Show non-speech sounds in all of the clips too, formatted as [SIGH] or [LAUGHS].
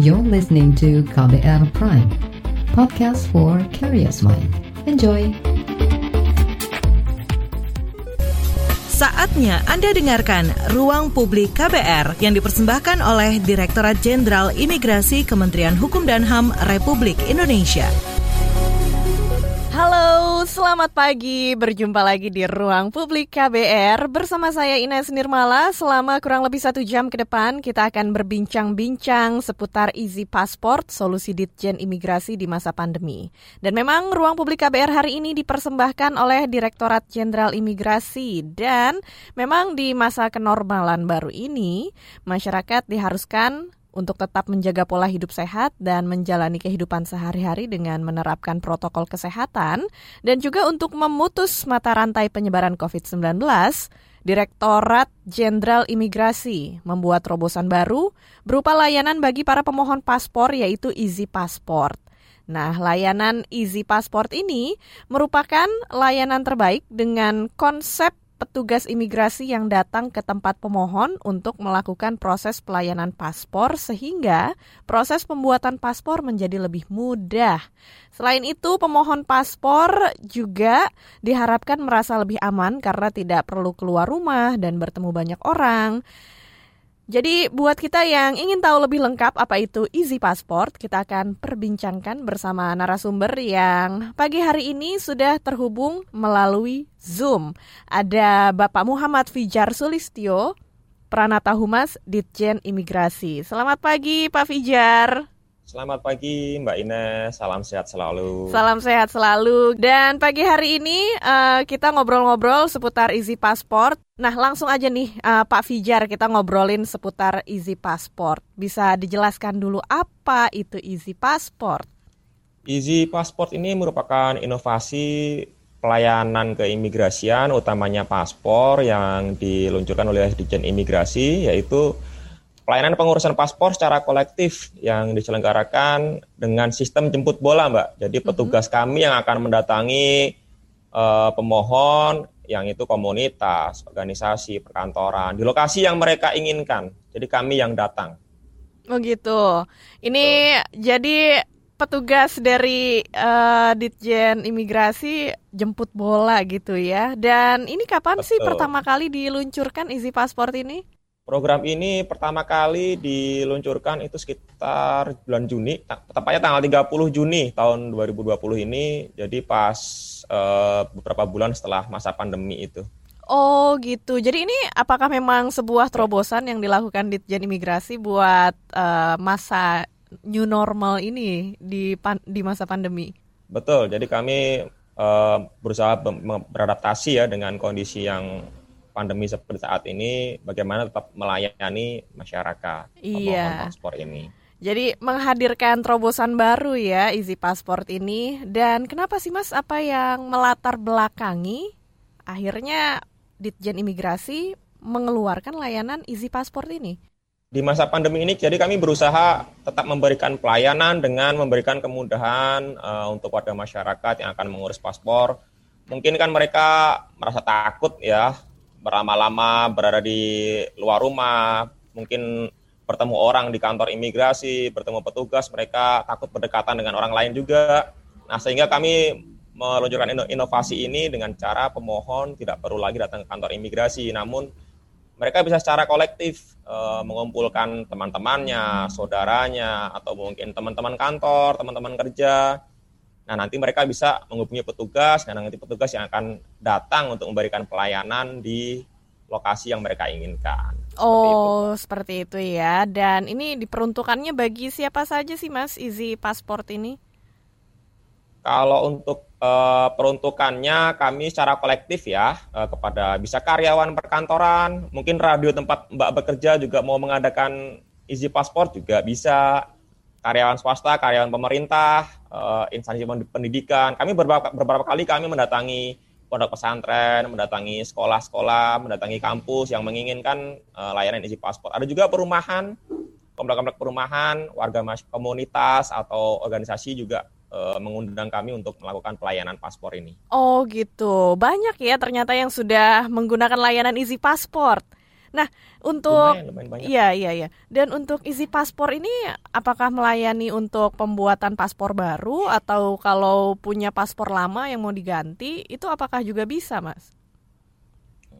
You're listening to KBR Prime, podcast for curious mind. Enjoy! Saatnya Anda dengarkan Ruang Publik KBR yang dipersembahkan oleh Direktorat Jenderal Imigrasi Kementerian Hukum dan HAM Republik Indonesia. Halo, selamat pagi. Berjumpa lagi di Ruang Publik KBR bersama saya Ines Nirmala. Selama kurang lebih satu jam ke depan, kita akan berbincang-bincang seputar Easy Passport, solusi Ditjen Imigrasi di masa pandemi. Dan memang Ruang Publik KBR hari ini dipersembahkan oleh Direktorat Jenderal Imigrasi. Dan memang di masa kenormalan baru ini, masyarakat diharuskan untuk tetap menjaga pola hidup sehat dan menjalani kehidupan sehari-hari dengan menerapkan protokol kesehatan dan juga untuk memutus mata rantai penyebaran COVID-19, Direktorat Jenderal Imigrasi membuat terobosan baru berupa layanan bagi para pemohon paspor yaitu Easy Passport. Nah, layanan Easy Passport ini merupakan layanan terbaik dengan konsep petugas imigrasi yang datang ke tempat pemohon untuk melakukan proses pelayanan paspor sehingga proses pembuatan paspor menjadi lebih mudah. Selain itu, pemohon paspor juga diharapkan merasa lebih aman karena tidak perlu keluar rumah dan bertemu banyak orang. Jadi buat kita yang ingin tahu lebih lengkap apa itu Easy Passport, kita akan perbincangkan bersama narasumber yang pagi hari ini sudah terhubung melalui Zoom. Ada Bapak Muhammad Fijar Sulistyo, Pranata Humas Ditjen Imigrasi. Selamat pagi Pak Fijar. Selamat pagi Mbak Ines, salam sehat selalu. Salam sehat selalu. Dan pagi hari ini uh, kita ngobrol-ngobrol seputar Easy Passport. Nah langsung aja nih uh, Pak Fijar kita ngobrolin seputar Easy Passport. Bisa dijelaskan dulu apa itu Easy Passport? Easy Passport ini merupakan inovasi pelayanan keimigrasian utamanya paspor yang diluncurkan oleh Dijen Imigrasi yaitu pelayanan pengurusan paspor secara kolektif yang diselenggarakan dengan sistem jemput bola, Mbak. Jadi mhm. petugas mm -hmm. kami yang akan mendatangi uh, pemohon yang itu komunitas, organisasi, perkantoran di lokasi yang mereka inginkan. Jadi kami yang datang. Oh gitu. Ini jadi petugas dari uh, Ditjen Imigrasi jemput bola gitu ya. Dan ini kapan Betul. sih pertama kali diluncurkan Easy Passport ini? Program ini pertama kali diluncurkan itu sekitar bulan Juni, tepatnya tanggal 30 Juni tahun 2020 ini. Jadi pas uh, beberapa bulan setelah masa pandemi itu. Oh gitu. Jadi ini apakah memang sebuah terobosan yang dilakukan Ditjen Imigrasi buat uh, masa new normal ini di di masa pandemi? Betul. Jadi kami uh, berusaha beradaptasi ya dengan kondisi yang pandemi seperti saat ini bagaimana tetap melayani masyarakat iya. paspor ini. Jadi menghadirkan terobosan baru ya Easy Passport ini dan kenapa sih Mas apa yang melatar belakangi akhirnya Ditjen Imigrasi mengeluarkan layanan Easy Passport ini? Di masa pandemi ini jadi kami berusaha tetap memberikan pelayanan dengan memberikan kemudahan uh, untuk warga masyarakat yang akan mengurus paspor. Mungkin kan mereka merasa takut ya berlama-lama berada di luar rumah, mungkin bertemu orang di kantor imigrasi, bertemu petugas, mereka takut berdekatan dengan orang lain juga. Nah, sehingga kami meluncurkan inovasi ini dengan cara pemohon tidak perlu lagi datang ke kantor imigrasi, namun mereka bisa secara kolektif e, mengumpulkan teman-temannya, saudaranya, atau mungkin teman-teman kantor, teman-teman kerja, Nah, nanti mereka bisa menghubungi petugas, dan nanti petugas yang akan datang untuk memberikan pelayanan di lokasi yang mereka inginkan. Oh, seperti itu. seperti itu ya. Dan ini diperuntukannya bagi siapa saja sih, Mas, Easy Passport ini? Kalau untuk uh, peruntukannya kami secara kolektif ya uh, kepada bisa karyawan perkantoran, mungkin radio tempat Mbak bekerja juga mau mengadakan Easy Passport juga bisa karyawan swasta, karyawan pemerintah, uh, instansi pendidikan. Kami beberapa, beberapa kali kami mendatangi pondok pesantren, mendatangi sekolah-sekolah, mendatangi kampus yang menginginkan uh, layanan isi paspor. Ada juga perumahan, komplek-komplek perumahan, warga komunitas atau organisasi juga uh, mengundang kami untuk melakukan pelayanan paspor ini. Oh gitu, banyak ya ternyata yang sudah menggunakan layanan isi paspor. Nah, untuk iya iya iya. Dan untuk Easy Passport ini apakah melayani untuk pembuatan paspor baru atau kalau punya paspor lama yang mau diganti itu apakah juga bisa, Mas?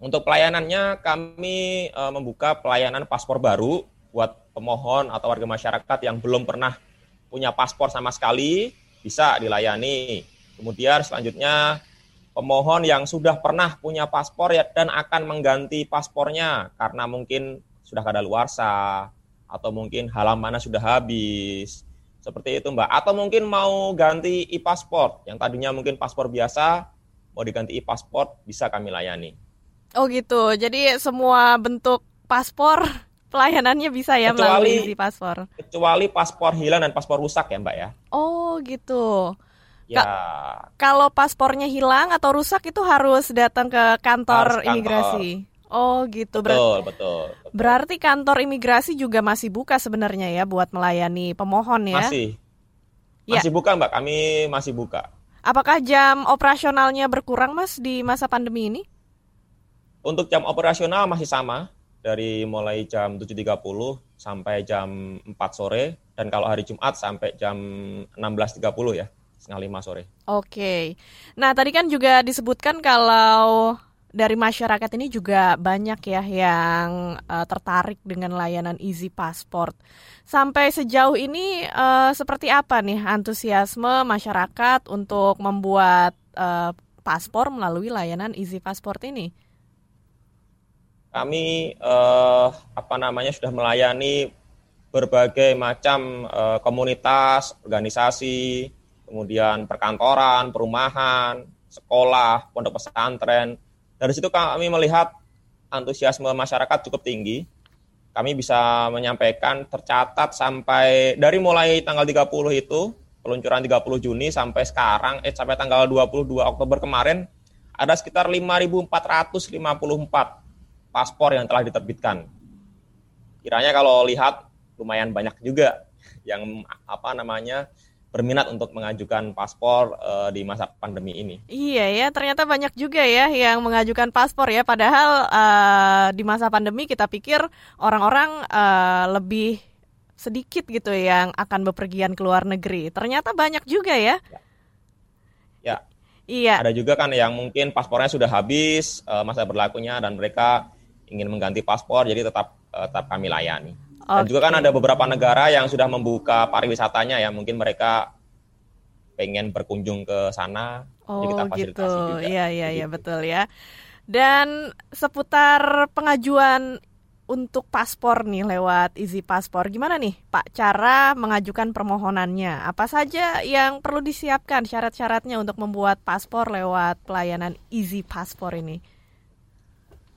Untuk pelayanannya kami e, membuka pelayanan paspor baru buat pemohon atau warga masyarakat yang belum pernah punya paspor sama sekali bisa dilayani. Kemudian selanjutnya pemohon yang sudah pernah punya paspor ya dan akan mengganti paspornya karena mungkin sudah kada luarsa atau mungkin halamannya sudah habis. Seperti itu, Mbak. Atau mungkin mau ganti e-paspor yang tadinya mungkin paspor biasa mau diganti e-paspor bisa kami layani. Oh gitu. Jadi semua bentuk paspor [LAUGHS] pelayanannya bisa ya kecuali, melalui e-paspor. Kecuali paspor hilang dan paspor rusak ya, Mbak ya. Oh gitu. Ya. kalau paspornya hilang atau rusak itu harus datang ke kantor, kantor. imigrasi. Oh gitu. Betul, betul, betul. Berarti kantor imigrasi juga masih buka sebenarnya ya buat melayani pemohon ya? Masih. Ya. Masih ya. buka Mbak, kami masih buka. Apakah jam operasionalnya berkurang Mas di masa pandemi ini? Untuk jam operasional masih sama dari mulai jam 7.30 sampai jam 4 sore dan kalau hari Jumat sampai jam 16.30 ya setengah lima sore. Oke. Nah tadi kan juga disebutkan kalau dari masyarakat ini juga banyak ya yang uh, tertarik dengan layanan Easy Passport. Sampai sejauh ini uh, seperti apa nih antusiasme masyarakat untuk membuat uh, paspor melalui layanan Easy Passport ini? Kami uh, apa namanya sudah melayani berbagai macam uh, komunitas, organisasi, kemudian perkantoran, perumahan, sekolah, pondok pesantren. Dari situ kami melihat antusiasme masyarakat cukup tinggi. Kami bisa menyampaikan tercatat sampai dari mulai tanggal 30 itu, peluncuran 30 Juni sampai sekarang, eh sampai tanggal 22 Oktober kemarin, ada sekitar 5.454 paspor yang telah diterbitkan. Kiranya kalau lihat lumayan banyak juga yang apa namanya berminat untuk mengajukan paspor uh, di masa pandemi ini. Iya ya, ternyata banyak juga ya yang mengajukan paspor ya. Padahal uh, di masa pandemi kita pikir orang-orang uh, lebih sedikit gitu yang akan bepergian ke luar negeri. Ternyata banyak juga ya. Ya. ya. Iya. Ada juga kan yang mungkin paspornya sudah habis uh, masa berlakunya dan mereka ingin mengganti paspor, jadi tetap uh, tetap kami layani. Dan juga kan ada beberapa negara yang sudah membuka pariwisatanya ya, mungkin mereka pengen berkunjung ke sana, oh, jadi kita oh, fasilitasi gitu. juga. Iya iya iya betul ya. Dan seputar pengajuan untuk paspor nih lewat Easy Paspor, gimana nih Pak cara mengajukan permohonannya? Apa saja yang perlu disiapkan syarat-syaratnya untuk membuat paspor lewat pelayanan Easy Paspor ini?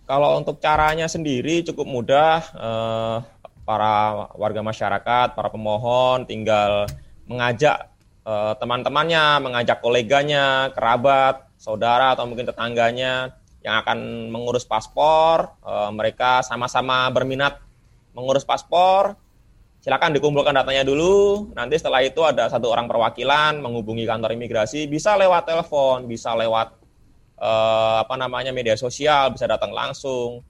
Kalau untuk caranya sendiri cukup mudah. Eh, para warga masyarakat, para pemohon tinggal mengajak uh, teman-temannya, mengajak koleganya, kerabat, saudara atau mungkin tetangganya yang akan mengurus paspor, uh, mereka sama-sama berminat mengurus paspor, silakan dikumpulkan datanya dulu. Nanti setelah itu ada satu orang perwakilan menghubungi kantor imigrasi, bisa lewat telepon, bisa lewat uh, apa namanya media sosial, bisa datang langsung.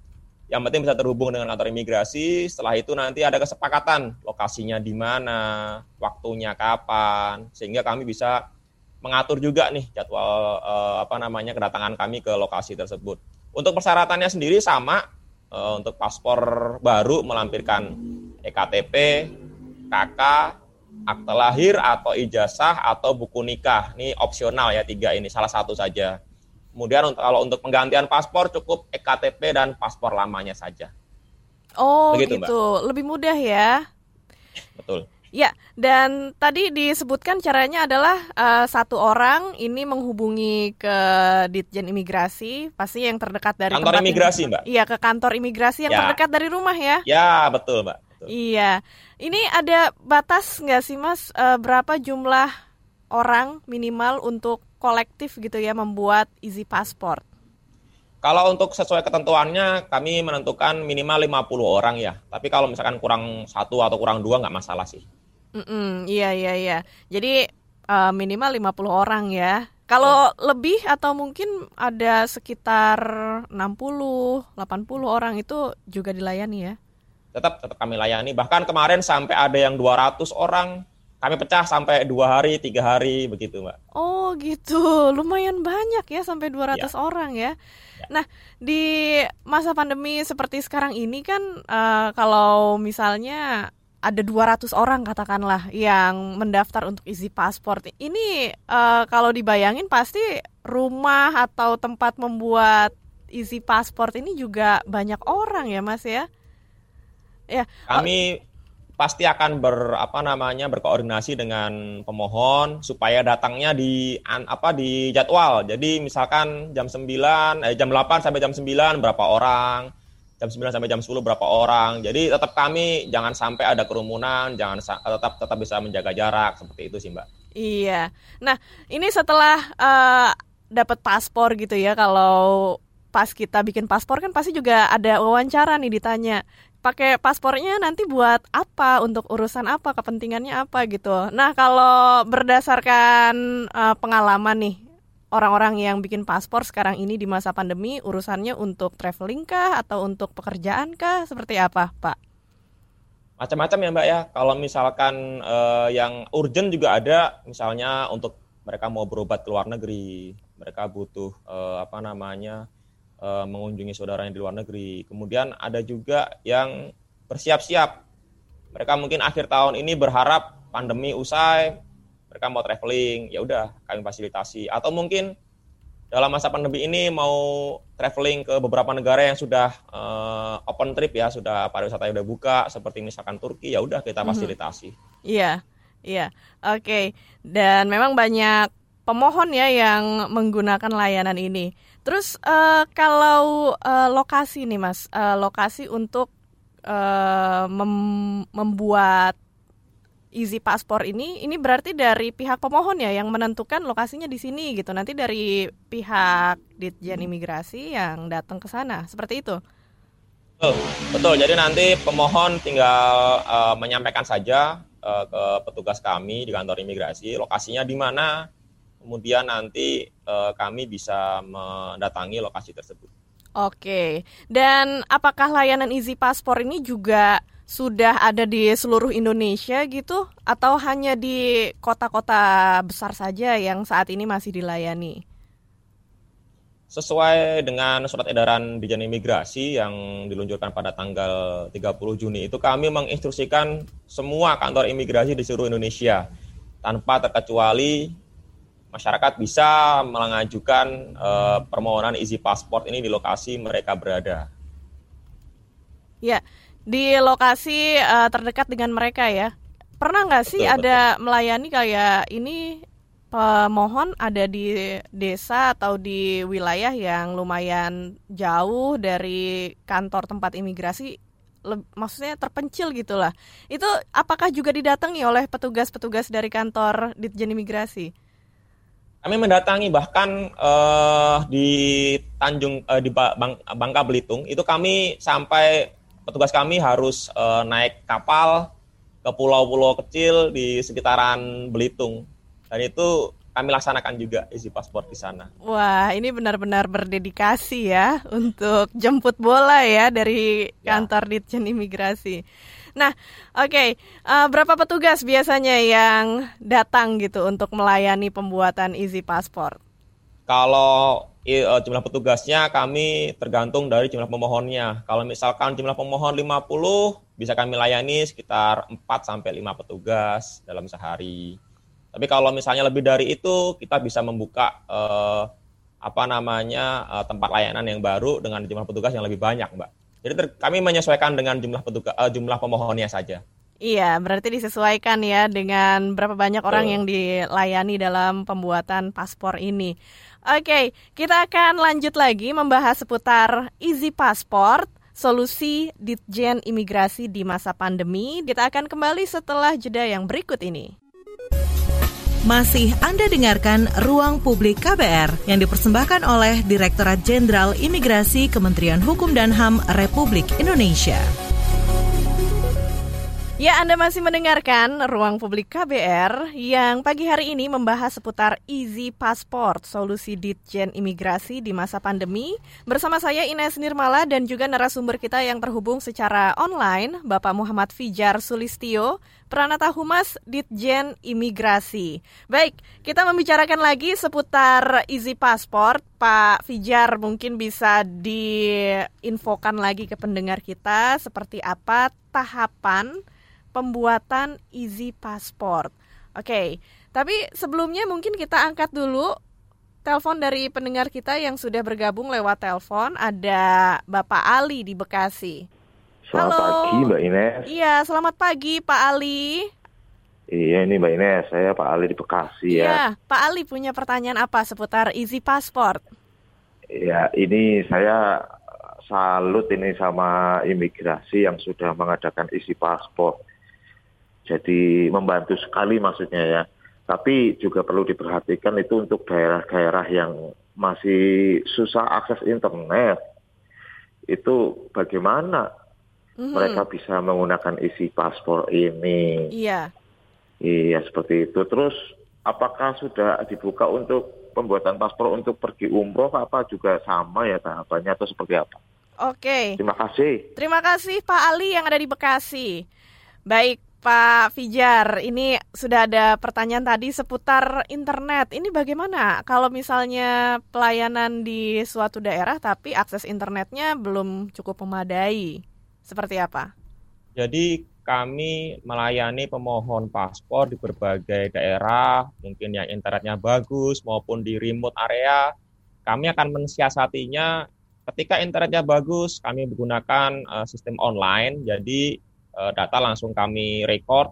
Yang penting bisa terhubung dengan kantor imigrasi. Setelah itu nanti ada kesepakatan lokasinya di mana, waktunya kapan, sehingga kami bisa mengatur juga nih jadwal eh, apa namanya kedatangan kami ke lokasi tersebut. Untuk persyaratannya sendiri sama eh, untuk paspor baru melampirkan EKTP, KK, akte lahir atau ijazah atau buku nikah. Ini opsional ya tiga ini salah satu saja. Kemudian kalau untuk penggantian paspor cukup EKTP dan paspor lamanya saja. Oh Begitu, gitu, Mbak. lebih mudah ya. Betul. Ya, dan tadi disebutkan caranya adalah uh, satu orang ini menghubungi ke Ditjen Imigrasi, pasti yang terdekat dari kantor imigrasi, Mbak. Iya, ke kantor imigrasi yang ya. terdekat dari rumah ya. Ya, betul, Mbak. Betul. Iya. Ini ada batas nggak sih, Mas, uh, berapa jumlah orang minimal untuk kolektif gitu ya membuat Easy Passport? Kalau untuk sesuai ketentuannya, kami menentukan minimal 50 orang ya. Tapi kalau misalkan kurang satu atau kurang dua nggak masalah sih. Mm -mm, iya, iya, iya. Jadi uh, minimal 50 orang ya. Kalau lebih atau mungkin ada sekitar 60, 80 orang itu juga dilayani ya? Tetap tetap kami layani. Bahkan kemarin sampai ada yang 200 orang kami pecah sampai dua hari, tiga hari begitu, Mbak. Oh gitu, lumayan banyak ya sampai 200 ya. orang ya. ya. Nah di masa pandemi seperti sekarang ini kan uh, kalau misalnya ada 200 orang katakanlah yang mendaftar untuk isi paspor. Ini uh, kalau dibayangin pasti rumah atau tempat membuat isi paspor ini juga banyak orang ya, Mas ya. Ya. Kami oh. Pasti akan ber apa namanya berkoordinasi dengan pemohon supaya datangnya di an, apa di jadwal. Jadi misalkan jam 9 eh, jam 8 sampai jam 9 berapa orang jam 9 sampai jam 10 berapa orang. Jadi tetap kami jangan sampai ada kerumunan, jangan tetap tetap bisa menjaga jarak seperti itu sih, Mbak. Iya. Nah, ini setelah uh, dapat paspor gitu ya kalau pas kita bikin paspor kan pasti juga ada wawancara nih ditanya pakai paspornya nanti buat apa untuk urusan apa kepentingannya apa gitu. Nah kalau berdasarkan uh, pengalaman nih orang-orang yang bikin paspor sekarang ini di masa pandemi urusannya untuk traveling kah atau untuk pekerjaan kah seperti apa Pak? Macam-macam ya Mbak ya. Kalau misalkan uh, yang urgent juga ada, misalnya untuk mereka mau berobat ke luar negeri, mereka butuh uh, apa namanya uh, mengunjungi saudaranya di luar negeri. Kemudian ada juga yang bersiap-siap. Mereka mungkin akhir tahun ini berharap pandemi usai, mereka mau traveling ya udah kami fasilitasi atau mungkin dalam masa pandemi ini mau traveling ke beberapa negara yang sudah uh, open trip ya sudah pariwisata udah buka seperti misalkan Turki ya udah kita mhm. fasilitasi iya iya oke okay. dan memang banyak pemohon ya yang menggunakan layanan ini terus uh, kalau uh, lokasi nih mas uh, lokasi untuk uh, mem membuat easy paspor ini ini berarti dari pihak pemohon ya yang menentukan lokasinya di sini gitu. Nanti dari pihak Ditjen Imigrasi yang datang ke sana. Seperti itu. Betul, betul. Jadi nanti pemohon tinggal uh, menyampaikan saja uh, ke petugas kami di kantor imigrasi lokasinya di mana. Kemudian nanti uh, kami bisa mendatangi lokasi tersebut. Oke. Dan apakah layanan Easy Paspor ini juga sudah ada di seluruh Indonesia gitu atau hanya di kota-kota besar saja yang saat ini masih dilayani? Sesuai dengan surat edaran Dijen Imigrasi yang diluncurkan pada tanggal 30 Juni itu kami menginstruksikan semua kantor imigrasi di seluruh Indonesia tanpa terkecuali masyarakat bisa mengajukan uh, permohonan isi paspor ini di lokasi mereka berada. Ya, di lokasi uh, terdekat dengan mereka ya. Pernah nggak sih betul, ada betul. melayani kayak ini pemohon ada di desa atau di wilayah yang lumayan jauh dari kantor tempat imigrasi maksudnya terpencil gitulah. Itu apakah juga didatangi oleh petugas-petugas dari kantor Ditjen Imigrasi? Kami mendatangi bahkan uh, di Tanjung uh, di Bangka Belitung itu kami sampai petugas kami harus uh, naik kapal ke pulau-pulau kecil di sekitaran Belitung. Dan itu kami laksanakan juga isi paspor di sana. Wah, ini benar-benar berdedikasi ya untuk jemput bola ya dari ya. kantor Ditjen Imigrasi. Nah, oke, okay. uh, eh, berapa petugas biasanya yang datang gitu untuk melayani pembuatan isi paspor? Kalau Eh, jumlah petugasnya kami tergantung dari jumlah pemohonnya. Kalau misalkan jumlah pemohon 50, bisa kami layani sekitar 4 sampai 5 petugas dalam sehari. Tapi kalau misalnya lebih dari itu, kita bisa membuka eh, apa namanya eh, tempat layanan yang baru dengan jumlah petugas yang lebih banyak, Mbak. Jadi ter- kami menyesuaikan dengan jumlah petugas eh, jumlah pemohonnya saja. Iya, berarti disesuaikan ya dengan berapa banyak orang yang dilayani dalam pembuatan paspor ini. Oke, kita akan lanjut lagi membahas seputar Easy Passport, solusi Ditjen Imigrasi di masa pandemi. Kita akan kembali setelah jeda yang berikut ini. Masih Anda dengarkan Ruang Publik KBR yang dipersembahkan oleh Direktorat Jenderal Imigrasi Kementerian Hukum dan HAM Republik Indonesia. Ya, Anda masih mendengarkan Ruang Publik KBR yang pagi hari ini membahas seputar Easy Passport, solusi Ditjen Imigrasi di masa pandemi. Bersama saya Ines Nirmala dan juga narasumber kita yang terhubung secara online, Bapak Muhammad Fijar Sulistio, Pranata Humas Ditjen Imigrasi. Baik, kita membicarakan lagi seputar Easy Passport. Pak Fijar mungkin bisa diinfokan lagi ke pendengar kita seperti apa tahapan pembuatan Easy Passport. Oke, okay. tapi sebelumnya mungkin kita angkat dulu telepon dari pendengar kita yang sudah bergabung lewat telepon. Ada Bapak Ali di Bekasi. Selamat Halo. pagi Mbak Ines. Iya, selamat pagi Pak Ali. Iya ini Mbak Ines, saya Pak Ali di Bekasi ya. Iya, Pak Ali punya pertanyaan apa seputar Easy Passport? Ya, ini saya salut ini sama imigrasi yang sudah mengadakan Easy Passport jadi membantu sekali maksudnya ya. Tapi juga perlu diperhatikan itu untuk daerah-daerah yang masih susah akses internet. Itu bagaimana mm-hmm. mereka bisa menggunakan isi paspor ini? Iya. Iya seperti itu. Terus apakah sudah dibuka untuk pembuatan paspor untuk pergi umroh apa juga sama ya tahapannya atau seperti apa? Oke. Terima kasih. Terima kasih Pak Ali yang ada di Bekasi. Baik, Pak Fijar, ini sudah ada pertanyaan tadi seputar internet. Ini bagaimana kalau misalnya pelayanan di suatu daerah tapi akses internetnya belum cukup memadai? Seperti apa? Jadi kami melayani pemohon paspor di berbagai daerah, mungkin yang internetnya bagus maupun di remote area. Kami akan mensiasatinya ketika internetnya bagus, kami menggunakan uh, sistem online. Jadi data langsung kami record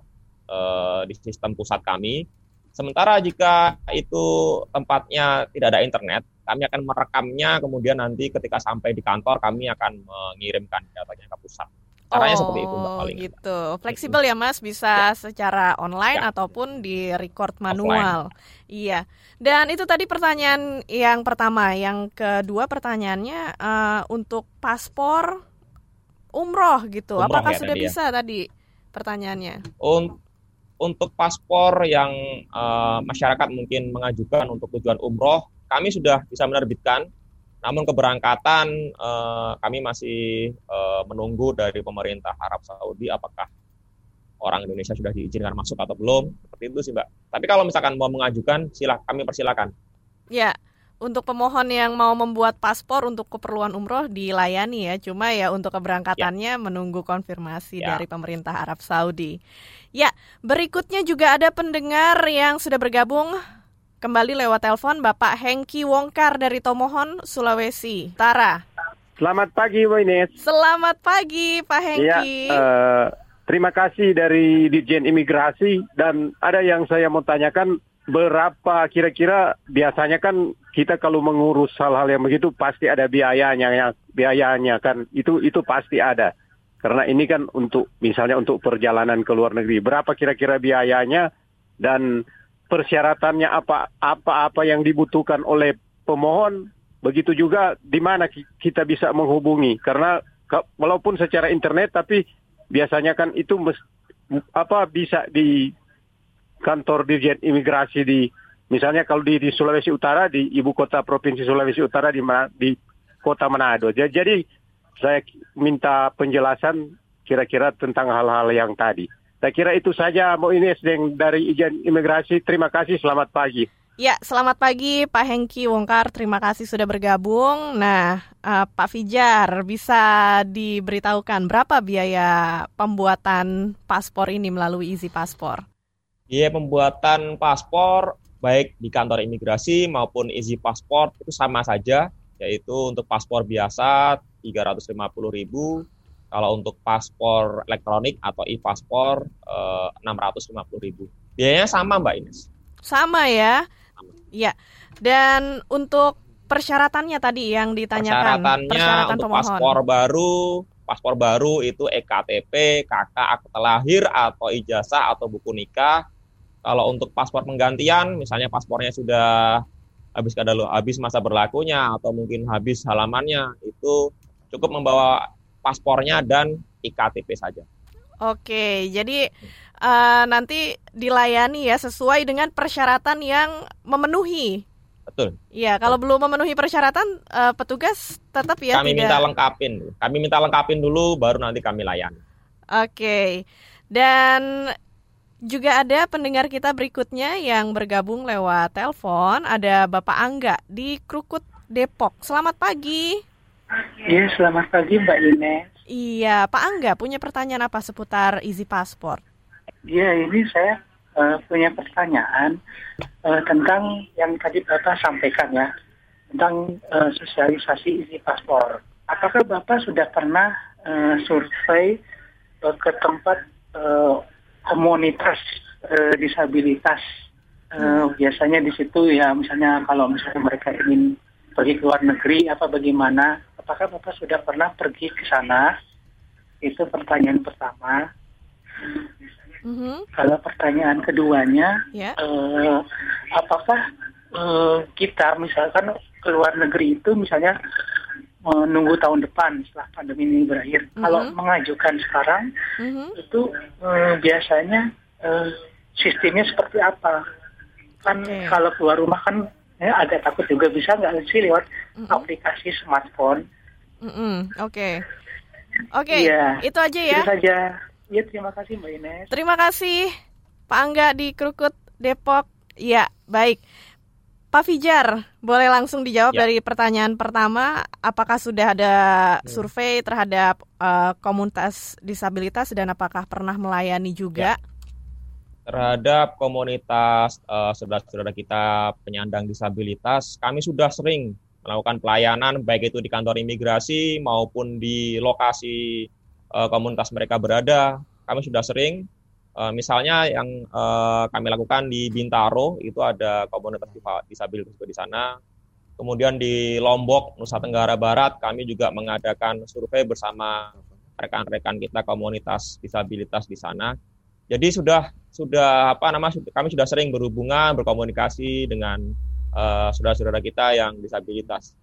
uh, di sistem pusat kami. Sementara jika itu tempatnya tidak ada internet, kami akan merekamnya, kemudian nanti ketika sampai di kantor kami akan mengirimkan datanya ke pusat. Caranya oh, seperti itu, Mbak Paling. Oh, gitu. Fleksibel ya, Mas, bisa ya. secara online ya. ataupun di record manual. Offline. Iya. Dan itu tadi pertanyaan yang pertama, yang kedua pertanyaannya uh, untuk paspor umroh gitu. Umroh Apakah ya sudah tadi ya. bisa tadi pertanyaannya? Un untuk paspor yang uh, masyarakat mungkin mengajukan untuk tujuan umroh, kami sudah bisa menerbitkan. Namun keberangkatan uh, kami masih uh, menunggu dari pemerintah Arab Saudi apakah orang Indonesia sudah diizinkan masuk atau belum. Seperti itu sih, Mbak. Tapi kalau misalkan mau mengajukan, silah kami persilakan. Ya, untuk pemohon yang mau membuat paspor untuk keperluan umroh dilayani ya, cuma ya untuk keberangkatannya ya. menunggu konfirmasi ya. dari pemerintah Arab Saudi. Ya, berikutnya juga ada pendengar yang sudah bergabung kembali lewat telepon Bapak Hengki Wongkar dari Tomohon, Sulawesi Utara. Selamat pagi, Bu Ines. Selamat pagi, Pak Hengki. Ya, uh, terima kasih dari Dijen Imigrasi dan ada yang saya mau tanyakan berapa kira-kira biasanya kan kita kalau mengurus hal-hal yang begitu pasti ada biayanya ya. Biayanya kan. Itu itu pasti ada. Karena ini kan untuk misalnya untuk perjalanan ke luar negeri. Berapa kira-kira biayanya dan persyaratannya apa apa apa yang dibutuhkan oleh pemohon? Begitu juga di mana kita bisa menghubungi. Karena walaupun secara internet tapi biasanya kan itu apa bisa di kantor Dirjen Imigrasi di misalnya kalau di, di Sulawesi Utara di ibu kota provinsi Sulawesi Utara di di kota Manado. Jadi, saya minta penjelasan kira-kira tentang hal-hal yang tadi. Saya kira itu saja Mbak Ines dari Ijen Imigrasi. Terima kasih, selamat pagi. Ya, selamat pagi Pak Hengki Wongkar. Terima kasih sudah bergabung. Nah, uh, Pak Fijar, bisa diberitahukan berapa biaya pembuatan paspor ini melalui Easy Paspor? biaya pembuatan paspor baik di kantor imigrasi maupun Easy Pasport itu sama saja, yaitu untuk paspor biasa 350.000, kalau untuk paspor elektronik atau e-paspor eh, 650.000. Biayanya sama Mbak Ines. Sama ya? Iya. Dan untuk persyaratannya tadi yang ditanyakan. Persyaratannya Persyaratan untuk pemohon. paspor baru, paspor baru itu EKTP, KK, akte lahir atau ijazah atau buku nikah kalau untuk paspor penggantian, misalnya paspornya sudah habis kadalu, habis masa berlakunya atau mungkin habis halamannya, itu cukup membawa paspornya dan IKTP saja. Oke, jadi uh, nanti dilayani ya sesuai dengan persyaratan yang memenuhi. Betul. Iya, kalau belum memenuhi persyaratan, uh, petugas tetap ya kami tidak... minta lengkapin. Kami minta lengkapin dulu, baru nanti kami layan. Oke, dan juga ada pendengar kita berikutnya yang bergabung lewat telepon. Ada Bapak Angga di Krukut, Depok. Selamat pagi. Iya, selamat pagi Mbak Ines. Iya, Pak Angga punya pertanyaan apa seputar Easy Passport? Iya, ini saya uh, punya pertanyaan uh, tentang yang tadi Bapak sampaikan ya, tentang uh, sosialisasi Easy Passport. Apakah Bapak sudah pernah uh, survei uh, ke tempat uh, komunitas uh, disabilitas? Uh, biasanya di situ ya, misalnya kalau misalnya mereka ingin pergi ke luar negeri apa bagaimana? Apakah Bapak sudah pernah pergi ke sana? Itu pertanyaan pertama. Mm-hmm. Kalau pertanyaan keduanya, yeah. uh, apakah uh, kita misalkan ke luar negeri itu misalnya menunggu tahun depan setelah pandemi ini berakhir. Mm-hmm. Kalau mengajukan sekarang mm-hmm. itu uh, biasanya uh, sistemnya seperti apa? Kan okay. kalau keluar rumah kan ya, agak takut juga bisa nggak sih lewat mm-hmm. aplikasi smartphone? Mm-hmm. Oke, okay. oke, okay. ya, itu aja ya. Itu saja. Ya, terima kasih Mbak Ines. Terima kasih Pak Angga di Krukut, Depok. Ya, baik. Pak Fijar, boleh langsung dijawab ya. dari pertanyaan pertama, apakah sudah ada hmm. survei terhadap uh, komunitas disabilitas dan apakah pernah melayani juga? Ya. Terhadap komunitas uh, saudara-saudara kita penyandang disabilitas, kami sudah sering melakukan pelayanan baik itu di kantor imigrasi maupun di lokasi uh, komunitas mereka berada. Kami sudah sering Uh, misalnya yang uh, kami lakukan di Bintaro itu ada komunitas disabilitas di sana. Kemudian di Lombok, Nusa Tenggara Barat, kami juga mengadakan survei bersama rekan-rekan kita komunitas disabilitas di sana. Jadi sudah sudah apa nama kami sudah sering berhubungan berkomunikasi dengan uh, saudara-saudara kita yang disabilitas.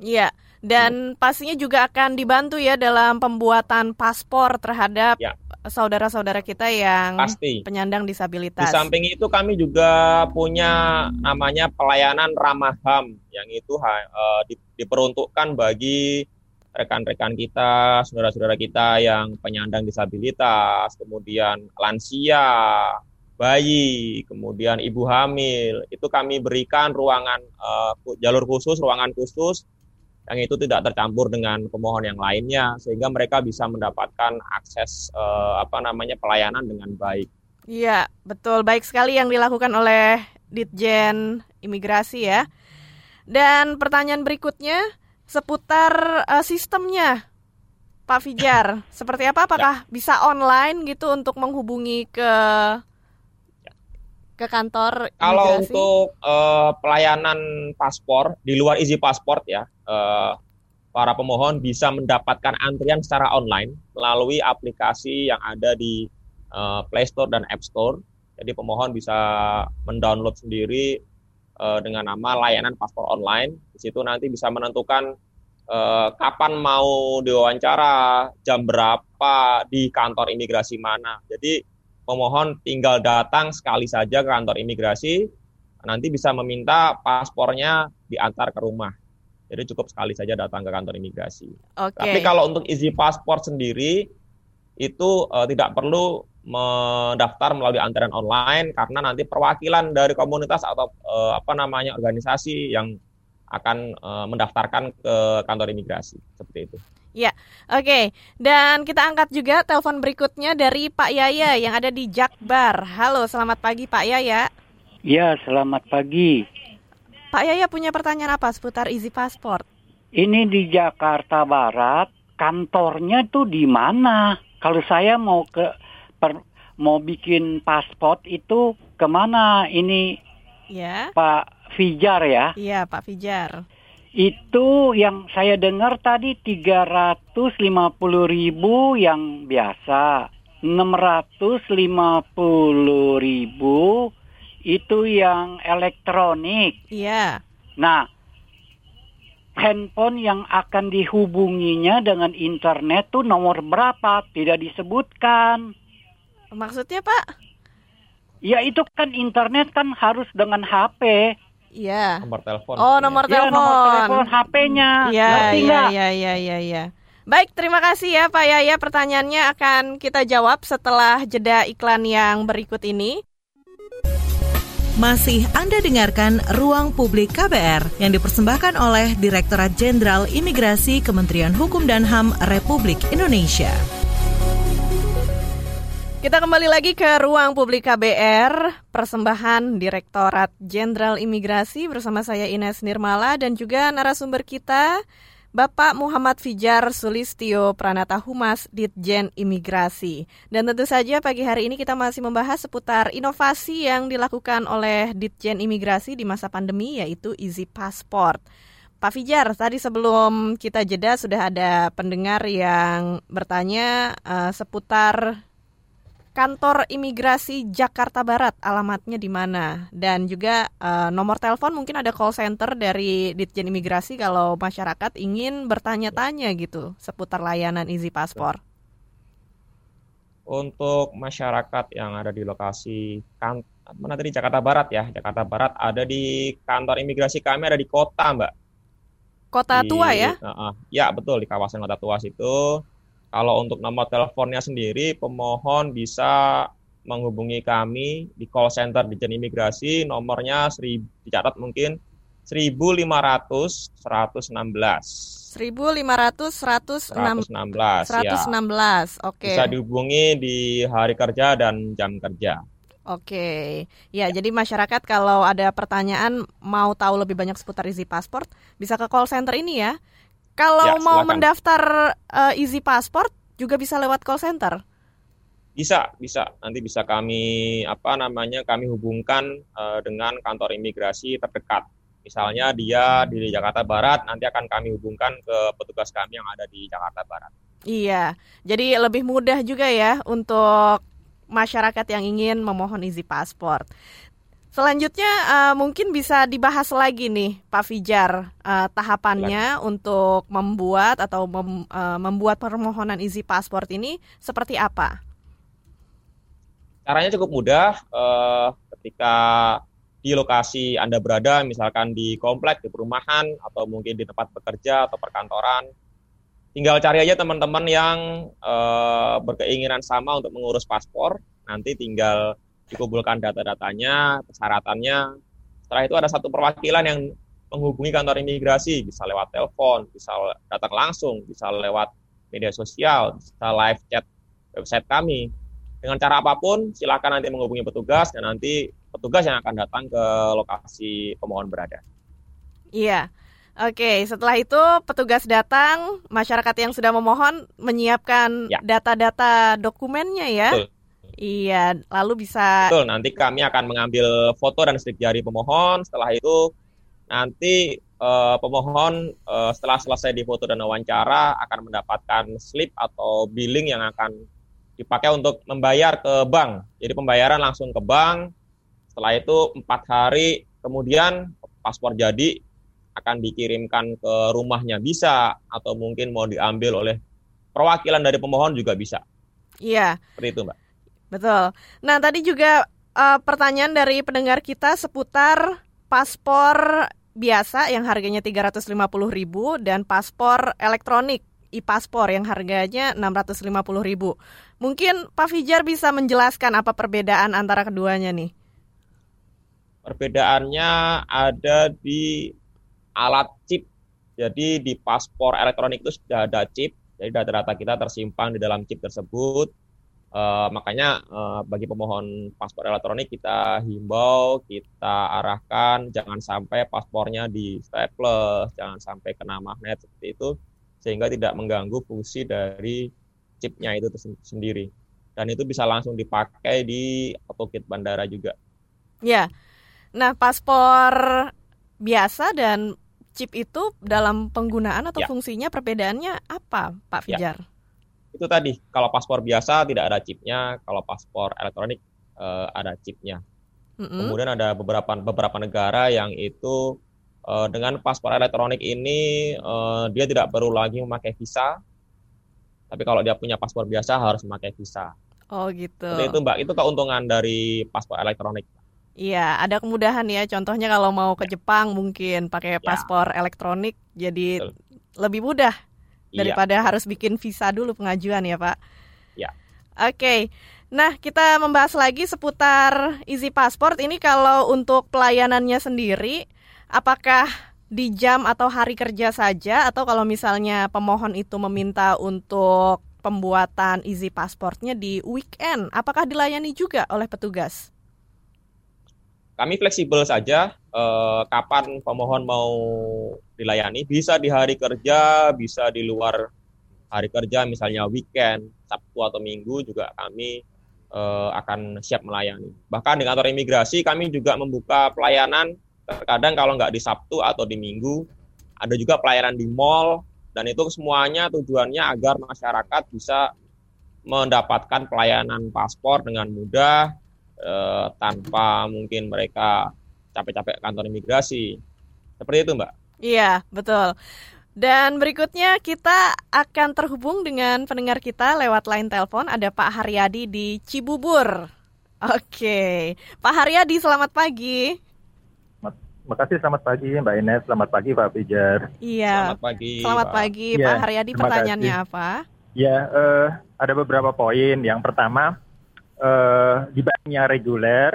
Iya, dan pastinya juga akan dibantu ya dalam pembuatan paspor terhadap ya saudara-saudara kita yang Pasti. penyandang disabilitas. Di samping itu kami juga punya namanya pelayanan ramah HAM yang itu uh, diperuntukkan bagi rekan-rekan kita, saudara-saudara kita yang penyandang disabilitas, kemudian lansia, bayi, kemudian ibu hamil. Itu kami berikan ruangan uh, jalur khusus, ruangan khusus yang itu tidak tercampur dengan pemohon yang lainnya sehingga mereka bisa mendapatkan akses eh, apa namanya pelayanan dengan baik. Iya, betul. Baik sekali yang dilakukan oleh Ditjen Imigrasi ya. Dan pertanyaan berikutnya seputar uh, sistemnya. Pak Fijar, [LAUGHS] seperti apa? Apakah ya. bisa online gitu untuk menghubungi ke ke kantor imigrasi? Kalau untuk uh, pelayanan paspor di luar Easy Passport ya, uh, para pemohon bisa mendapatkan antrian secara online melalui aplikasi yang ada di uh, Play Store dan App Store. Jadi pemohon bisa mendownload sendiri uh, dengan nama layanan paspor online. Di situ nanti bisa menentukan uh, kapan mau diwawancara, jam berapa di kantor imigrasi mana. Jadi pemohon tinggal datang sekali saja ke kantor imigrasi, nanti bisa meminta paspornya diantar ke rumah. Jadi cukup sekali saja datang ke kantor imigrasi. Okay. Tapi kalau untuk isi paspor sendiri itu uh, tidak perlu mendaftar melalui antrean online karena nanti perwakilan dari komunitas atau uh, apa namanya organisasi yang akan uh, mendaftarkan ke kantor imigrasi seperti itu. Ya, oke. Okay. Dan kita angkat juga telepon berikutnya dari Pak Yaya yang ada di Jakbar. Halo, selamat pagi Pak Yaya. Ya, selamat pagi. Pak Yaya punya pertanyaan apa seputar Easy Passport? Ini di Jakarta Barat, kantornya tuh di mana? Kalau saya mau ke per, mau bikin paspor itu ke mana? Ini ya. Pak Fijar ya? Iya, Pak Fijar. Itu yang saya dengar tadi 350 ribu yang biasa. 650 ribu itu yang elektronik. Iya. Nah, handphone yang akan dihubunginya dengan internet tuh nomor berapa? Tidak disebutkan. Maksudnya Pak? Ya itu kan internet kan harus dengan HP. Iya. Nomor telepon. Oh, gitu ya. nomor Ya, telepon. nomor telepon HP-nya. Iya, iya, iya, iya, iya, iya. Baik, terima kasih ya Pak Yaya. Pertanyaannya akan kita jawab setelah jeda iklan yang berikut ini. Masih Anda dengarkan Ruang Publik KBR yang dipersembahkan oleh Direktorat Jenderal Imigrasi Kementerian Hukum dan HAM Republik Indonesia. Kita kembali lagi ke ruang publik KBR, persembahan Direktorat Jenderal Imigrasi bersama saya Ines Nirmala dan juga narasumber kita Bapak Muhammad Fijar Sulistio Pranata Humas Ditjen Imigrasi. Dan tentu saja pagi hari ini kita masih membahas seputar inovasi yang dilakukan oleh Ditjen Imigrasi di masa pandemi yaitu Easy Passport. Pak Fijar, tadi sebelum kita jeda sudah ada pendengar yang bertanya eh, seputar kantor imigrasi Jakarta Barat alamatnya di mana dan juga eh, nomor telepon mungkin ada call center dari Ditjen Imigrasi kalau masyarakat ingin bertanya-tanya gitu seputar layanan Easy Paspor. Untuk masyarakat yang ada di lokasi kan mana tadi Jakarta Barat ya, Jakarta Barat ada di kantor imigrasi kami ada di kota, Mbak. Kota Di- tua ya? Heeh. ya, betul di kawasan Kota Tua situ. Kalau untuk nomor teleponnya sendiri, pemohon bisa menghubungi kami di call center Ditjen Imigrasi, nomornya seribu, dicatat mungkin 1500 116. 1500 106 116 ya. 116. Oke. Bisa dihubungi di hari kerja dan jam kerja. Oke. Ya, jadi masyarakat kalau ada pertanyaan mau tahu lebih banyak seputar Easy Passport bisa ke call center ini ya. Kalau Ya, mau mendaftar eh, Easy Passport juga bisa lewat call center. Bisa, bisa. Nanti bisa kami apa namanya kami hubungkan eh, dengan kantor imigrasi terdekat. Misalnya dia di Jakarta Barat, nanti akan kami hubungkan ke petugas kami yang ada di Jakarta Barat. Iya, jadi lebih mudah juga ya untuk masyarakat yang ingin memohon Easy Passport. Selanjutnya eh, mungkin bisa dibahas lagi nih Pak Fijar eh, tahapannya untuk membuat atau mem- eh, membuat permohonan Easy Passport ini seperti apa? Caranya cukup mudah. eh, ketika di lokasi Anda berada, misalkan di komplek, di perumahan, atau mungkin di tempat bekerja atau perkantoran, tinggal cari aja teman-teman yang eh, berkeinginan sama untuk mengurus paspor. Nanti tinggal dikumpulkan data-datanya, persyaratannya. Setelah itu ada satu perwakilan yang menghubungi kantor imigrasi, bisa lewat telepon, bisa datang langsung, bisa lewat media sosial, bisa live chat website kami. Dengan cara apa pun, silakan nanti menghubungi petugas dan nanti petugas yang akan datang ke lokasi pemohon berada. Iya. Oke, setelah itu petugas datang, masyarakat yang sudah memohon menyiapkan Ya. data-data dokumennya ya. Betul. Iya, lalu bisa Betul, nanti kami akan mengambil foto dan sidik jari pemohon. Setelah itu nanti eh, pemohon eh, setelah selesai difoto dan wawancara akan mendapatkan slip atau billing yang akan dipakai untuk membayar ke bank. Jadi pembayaran langsung ke bank. Setelah itu empat hari kemudian paspor jadi akan dikirimkan ke rumahnya bisa atau mungkin mau diambil oleh perwakilan dari pemohon juga bisa. Iya, Seperti itu, Mbak. Betul. Nah, tadi juga eh, pertanyaan dari pendengar kita seputar paspor biasa yang harganya 350.000 dan paspor elektronik e-paspor yang harganya 650.000. Mungkin Pak Fijar bisa menjelaskan apa perbedaan antara keduanya nih. Perbedaannya ada di alat chip. Jadi di paspor elektronik itu sudah ada chip. Jadi data-data kita tersimpan di dalam chip tersebut. Eh, makanya eh, bagi pemohon paspor elektronik kita himbau, kita arahkan jangan sampai paspornya di staples, jangan sampai kena magnet seperti itu sehingga tidak mengganggu fungsi dari chipnya itu sendiri. Dan itu bisa langsung dipakai di AutoKit bandara juga. Ya. Nah, paspor biasa dan chip itu dalam penggunaan atau Ya. fungsinya perbedaannya apa, Pak Ya. Itu tadi kalau paspor biasa tidak ada chipnya kalau paspor elektronik eh, ada chipnya Mm-mm. kemudian ada beberapa beberapa negara yang itu uh, dengan paspor elektronik ini uh, dia tidak perlu lagi memakai visa. Tapi kalau dia punya paspor biasa harus memakai visa. Oh gitu. Seperti itu Mbak, itu keuntungan dari paspor elektronik. Iya, ada kemudahan ya. Contohnya kalau mau ke Jepang mungkin pakai Ya. paspor elektronik jadi Betul. lebih mudah Iya. daripada harus bikin visa dulu pengajuan ya, Pak. Ya. Oke. Nah, kita membahas lagi seputar Easy Passport ini kalau untuk pelayanannya sendiri apakah di jam atau hari kerja saja atau kalau misalnya pemohon itu meminta untuk pembuatan Easy Passportnya di weekend, apakah dilayani juga oleh petugas? Kami fleksibel saja eh, kapan pemohon mau dilayani. Bisa di hari kerja, bisa di luar hari kerja, misalnya weekend, Sabtu atau Minggu juga kami eh, akan siap melayani. Bahkan di kantor imigrasi kami juga membuka pelayanan. Terkadang kalau nggak di Sabtu atau di Minggu, ada juga pelayanan di mall. Dan itu semuanya tujuannya agar masyarakat bisa mendapatkan pelayanan paspor dengan mudah eh, tanpa mungkin mereka capek-capek kantor imigrasi. Seperti itu, Mbak. Iya, betul. Dan berikutnya kita akan terhubung dengan pendengar kita lewat line telepon. Ada Pak Haryadi di Cibubur. Oke, Pak Haryadi selamat pagi. Terima kasih, selamat pagi Mbak Ines, selamat pagi Pak Pijar. Iya, Selamat pagi. selamat Pak. pagi Pak Haryadi. terima Pertanyaannya kasih. apa? Ya, eh, ada beberapa poin. Yang pertama, eh, dibandingnya reguler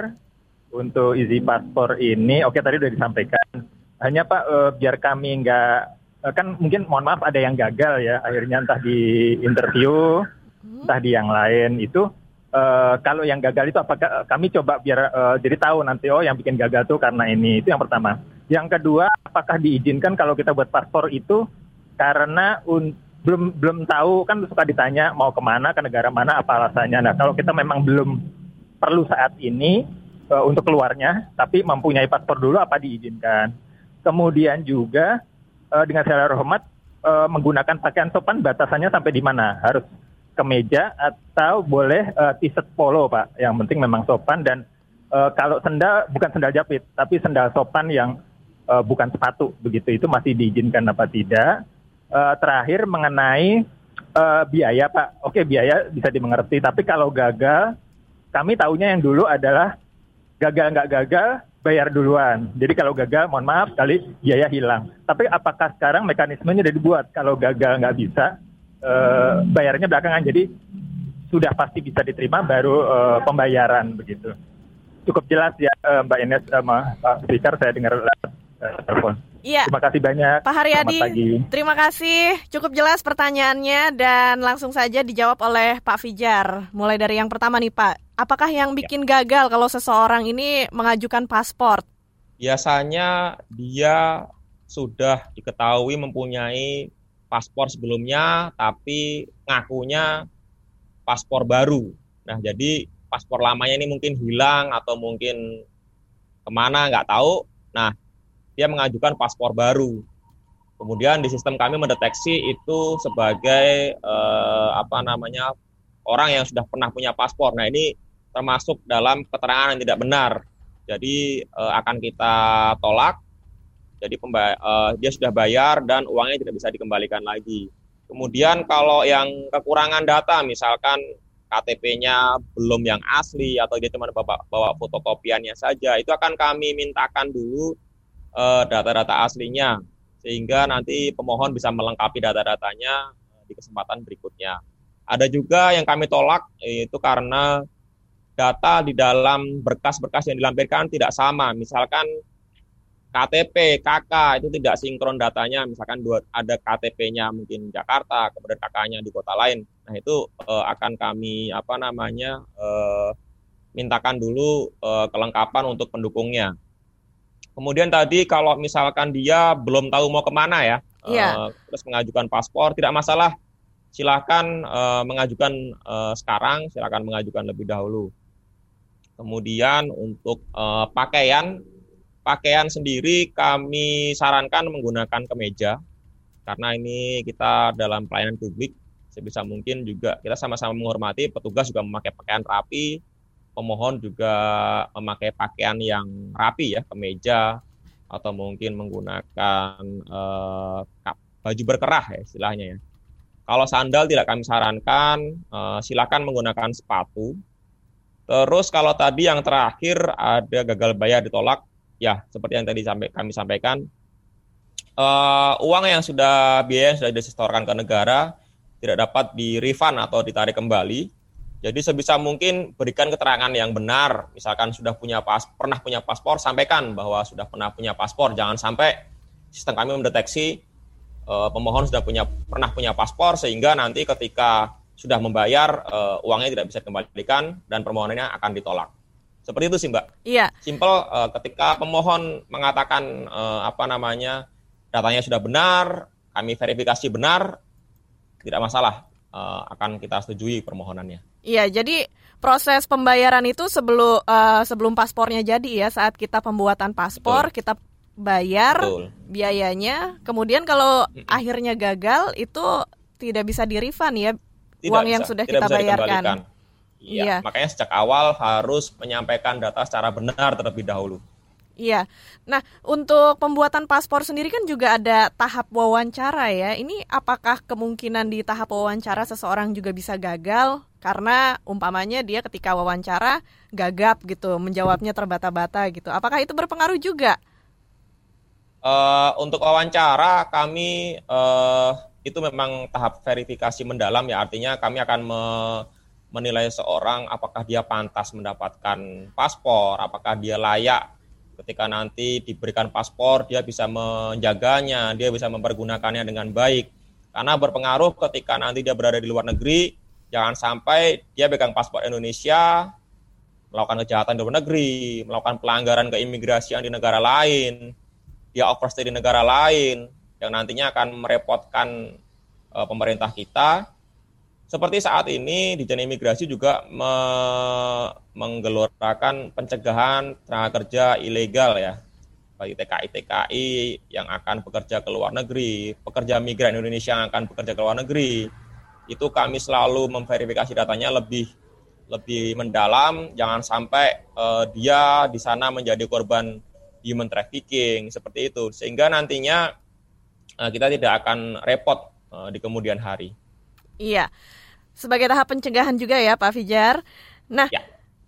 untuk easy paspor ini, oke tadi sudah disampaikan. Hanya Pak, eh, biar kami nggak, eh, kan mungkin mohon maaf ada yang gagal ya, akhirnya entah di interview, entah di yang lain itu. eh, kalau yang gagal itu apakah kami coba biar eh, jadi tahu nanti oh yang bikin gagal tuh karena ini itu yang pertama. Yang kedua apakah diizinkan kalau kita buat paspor itu karena un- belum belum tahu. Kan suka ditanya mau ke mana ke negara mana apa alasannya. Nah kalau kita memang belum perlu saat ini eh, untuk keluarnya tapi mempunyai paspor dulu apa diizinkan. Kemudian juga eh, dengan segala hormat eh, menggunakan pakaian sopan batasannya sampai di mana? Harus kemeja atau boleh eh, t-shirt polo pak. Yang penting memang sopan dan eh, kalau sendal bukan sendal jepit tapi sendal sopan yang eh, bukan sepatu begitu. Itu masih diizinkan apa tidak Eh, terakhir mengenai eh, biaya pak. Oke biaya bisa dimengerti tapi kalau gagal kami tahunya yang dulu adalah gagal nggak gagal bayar duluan. Jadi kalau gagal mohon maaf kali biaya hilang. Tapi apakah sekarang mekanismenya sudah dibuat? Kalau gagal nggak bisa eh, bayarnya belakangan. Jadi sudah pasti bisa diterima baru eh, pembayaran begitu. Cukup jelas ya eh, Mbak Ines sama Pak Speaker saya dengar telepon Iya, terima kasih banyak Pak Haryadi. Terima kasih, cukup jelas pertanyaannya dan langsung saja dijawab oleh Pak Fijar. Mulai dari yang pertama nih Pak, apakah yang bikin gagal kalau seseorang ini mengajukan paspor? Biasanya dia sudah diketahui mempunyai paspor sebelumnya, tapi ngakunya paspor baru. Nah, jadi paspor lamanya ini mungkin hilang atau mungkin ke mana nggak tahu. Nah, dia mengajukan paspor baru. Kemudian di sistem kami mendeteksi itu sebagai eh, apa namanya orang yang sudah pernah punya paspor. Nah, ini termasuk dalam keterangan yang tidak benar. Jadi eh, akan kita tolak. Jadi eh, dia sudah bayar dan uangnya tidak bisa dikembalikan lagi. Kemudian kalau yang kekurangan data, misalkan KTP-nya belum yang asli atau dia cuma bawa, bawa fotokopiannya saja, itu akan kami mintakan dulu data-data aslinya sehingga nanti pemohon bisa melengkapi data-datanya eh, di kesempatan berikutnya. Ada juga yang kami tolak itu karena data di dalam berkas-berkas yang dilampirkan tidak sama. Misalkan KTP, KK itu tidak sinkron datanya. Misalkan ada KTP-nya mungkin Jakarta, kemudian KK-nya di kota lain. Nah itu eh, akan kami apa namanya eh, mintakan dulu eh, kelengkapan untuk pendukungnya. Kemudian tadi kalau misalkan dia belum tahu mau ke mana ya, Iya. eh, terus mengajukan paspor tidak masalah. Silakan eh, mengajukan eh, sekarang, silakan mengajukan lebih dahulu. Kemudian untuk eh, pakaian, pakaian sendiri kami sarankan menggunakan kemeja karena ini kita dalam pelayanan publik sebisa mungkin juga kita sama-sama menghormati petugas juga memakai pakaian rapi, pemohon juga memakai pakaian yang rapi ya, kemeja, atau mungkin menggunakan uh, baju berkerah ya istilahnya ya. Kalau sandal tidak kami sarankan, uh, silakan menggunakan sepatu. Terus kalau tadi yang terakhir ada gagal bayar ditolak, ya seperti yang tadi sampai kami sampaikan, uh, uang yang sudah biaya sudah disetorkan ke negara tidak dapat di refund atau ditarik kembali. Jadi sebisa mungkin berikan keterangan yang benar. Misalkan sudah punya pas, pernah punya paspor, sampaikan bahwa sudah pernah punya paspor. Jangan sampai sistem kami mendeteksi uh, pemohon sudah punya pernah punya paspor sehingga nanti ketika sudah membayar uh, uangnya tidak bisa dikembalikan dan permohonannya akan ditolak. Seperti itu sih Mbak. Iya. Simpel uh, ketika pemohon mengatakan apa namanya datanya sudah benar, kami verifikasi benar, tidak masalah akan kita setujui permohonannya. Iya, jadi proses pembayaran itu sebelum uh, sebelum paspornya jadi ya saat kita pembuatan paspor Betul. kita bayar Betul. biayanya. Kemudian kalau mm akhirnya gagal itu tidak bisa di refund ya tidak uang bisa, yang sudah kita bayarkan. Iya, iya, makanya sejak awal harus menyampaikan data secara benar terlebih dahulu. Iya. Nah, untuk pembuatan paspor sendiri kan juga ada tahap wawancara ya. Ini apakah kemungkinan di tahap wawancara seseorang juga bisa gagal karena umpamanya dia ketika wawancara gagap gitu, menjawabnya terbata-bata gitu. Apakah itu berpengaruh juga? Uh, untuk wawancara kami uh, itu memang tahap verifikasi mendalam ya artinya kami akan me menilai seorang apakah dia pantas mendapatkan paspor, apakah dia layak ketika nanti diberikan paspor dia bisa menjaganya, dia bisa mempergunakannya dengan baik. Karena berpengaruh ketika nanti dia berada di luar negeri, jangan sampai dia pegang paspor Indonesia, melakukan kejahatan di luar negeri, melakukan pelanggaran keimigrasian di negara lain, dia overstay di negara lain yang nantinya akan merepotkan uh, pemerintah kita. Seperti saat ini di Dijen Imigrasi juga me menggelorakan pencegahan tenaga kerja ilegal ya bagi TKI-TKI yang akan bekerja ke luar negeri, pekerja migran Indonesia yang akan bekerja ke luar negeri. Itu kami selalu memverifikasi datanya lebih lebih mendalam, jangan sampai uh, dia di sana menjadi korban human trafficking seperti itu sehingga nantinya uh, kita tidak akan repot uh, di kemudian hari. Iya. Sebagai tahap pencegahan juga ya Pak Fijar. Nah, ya,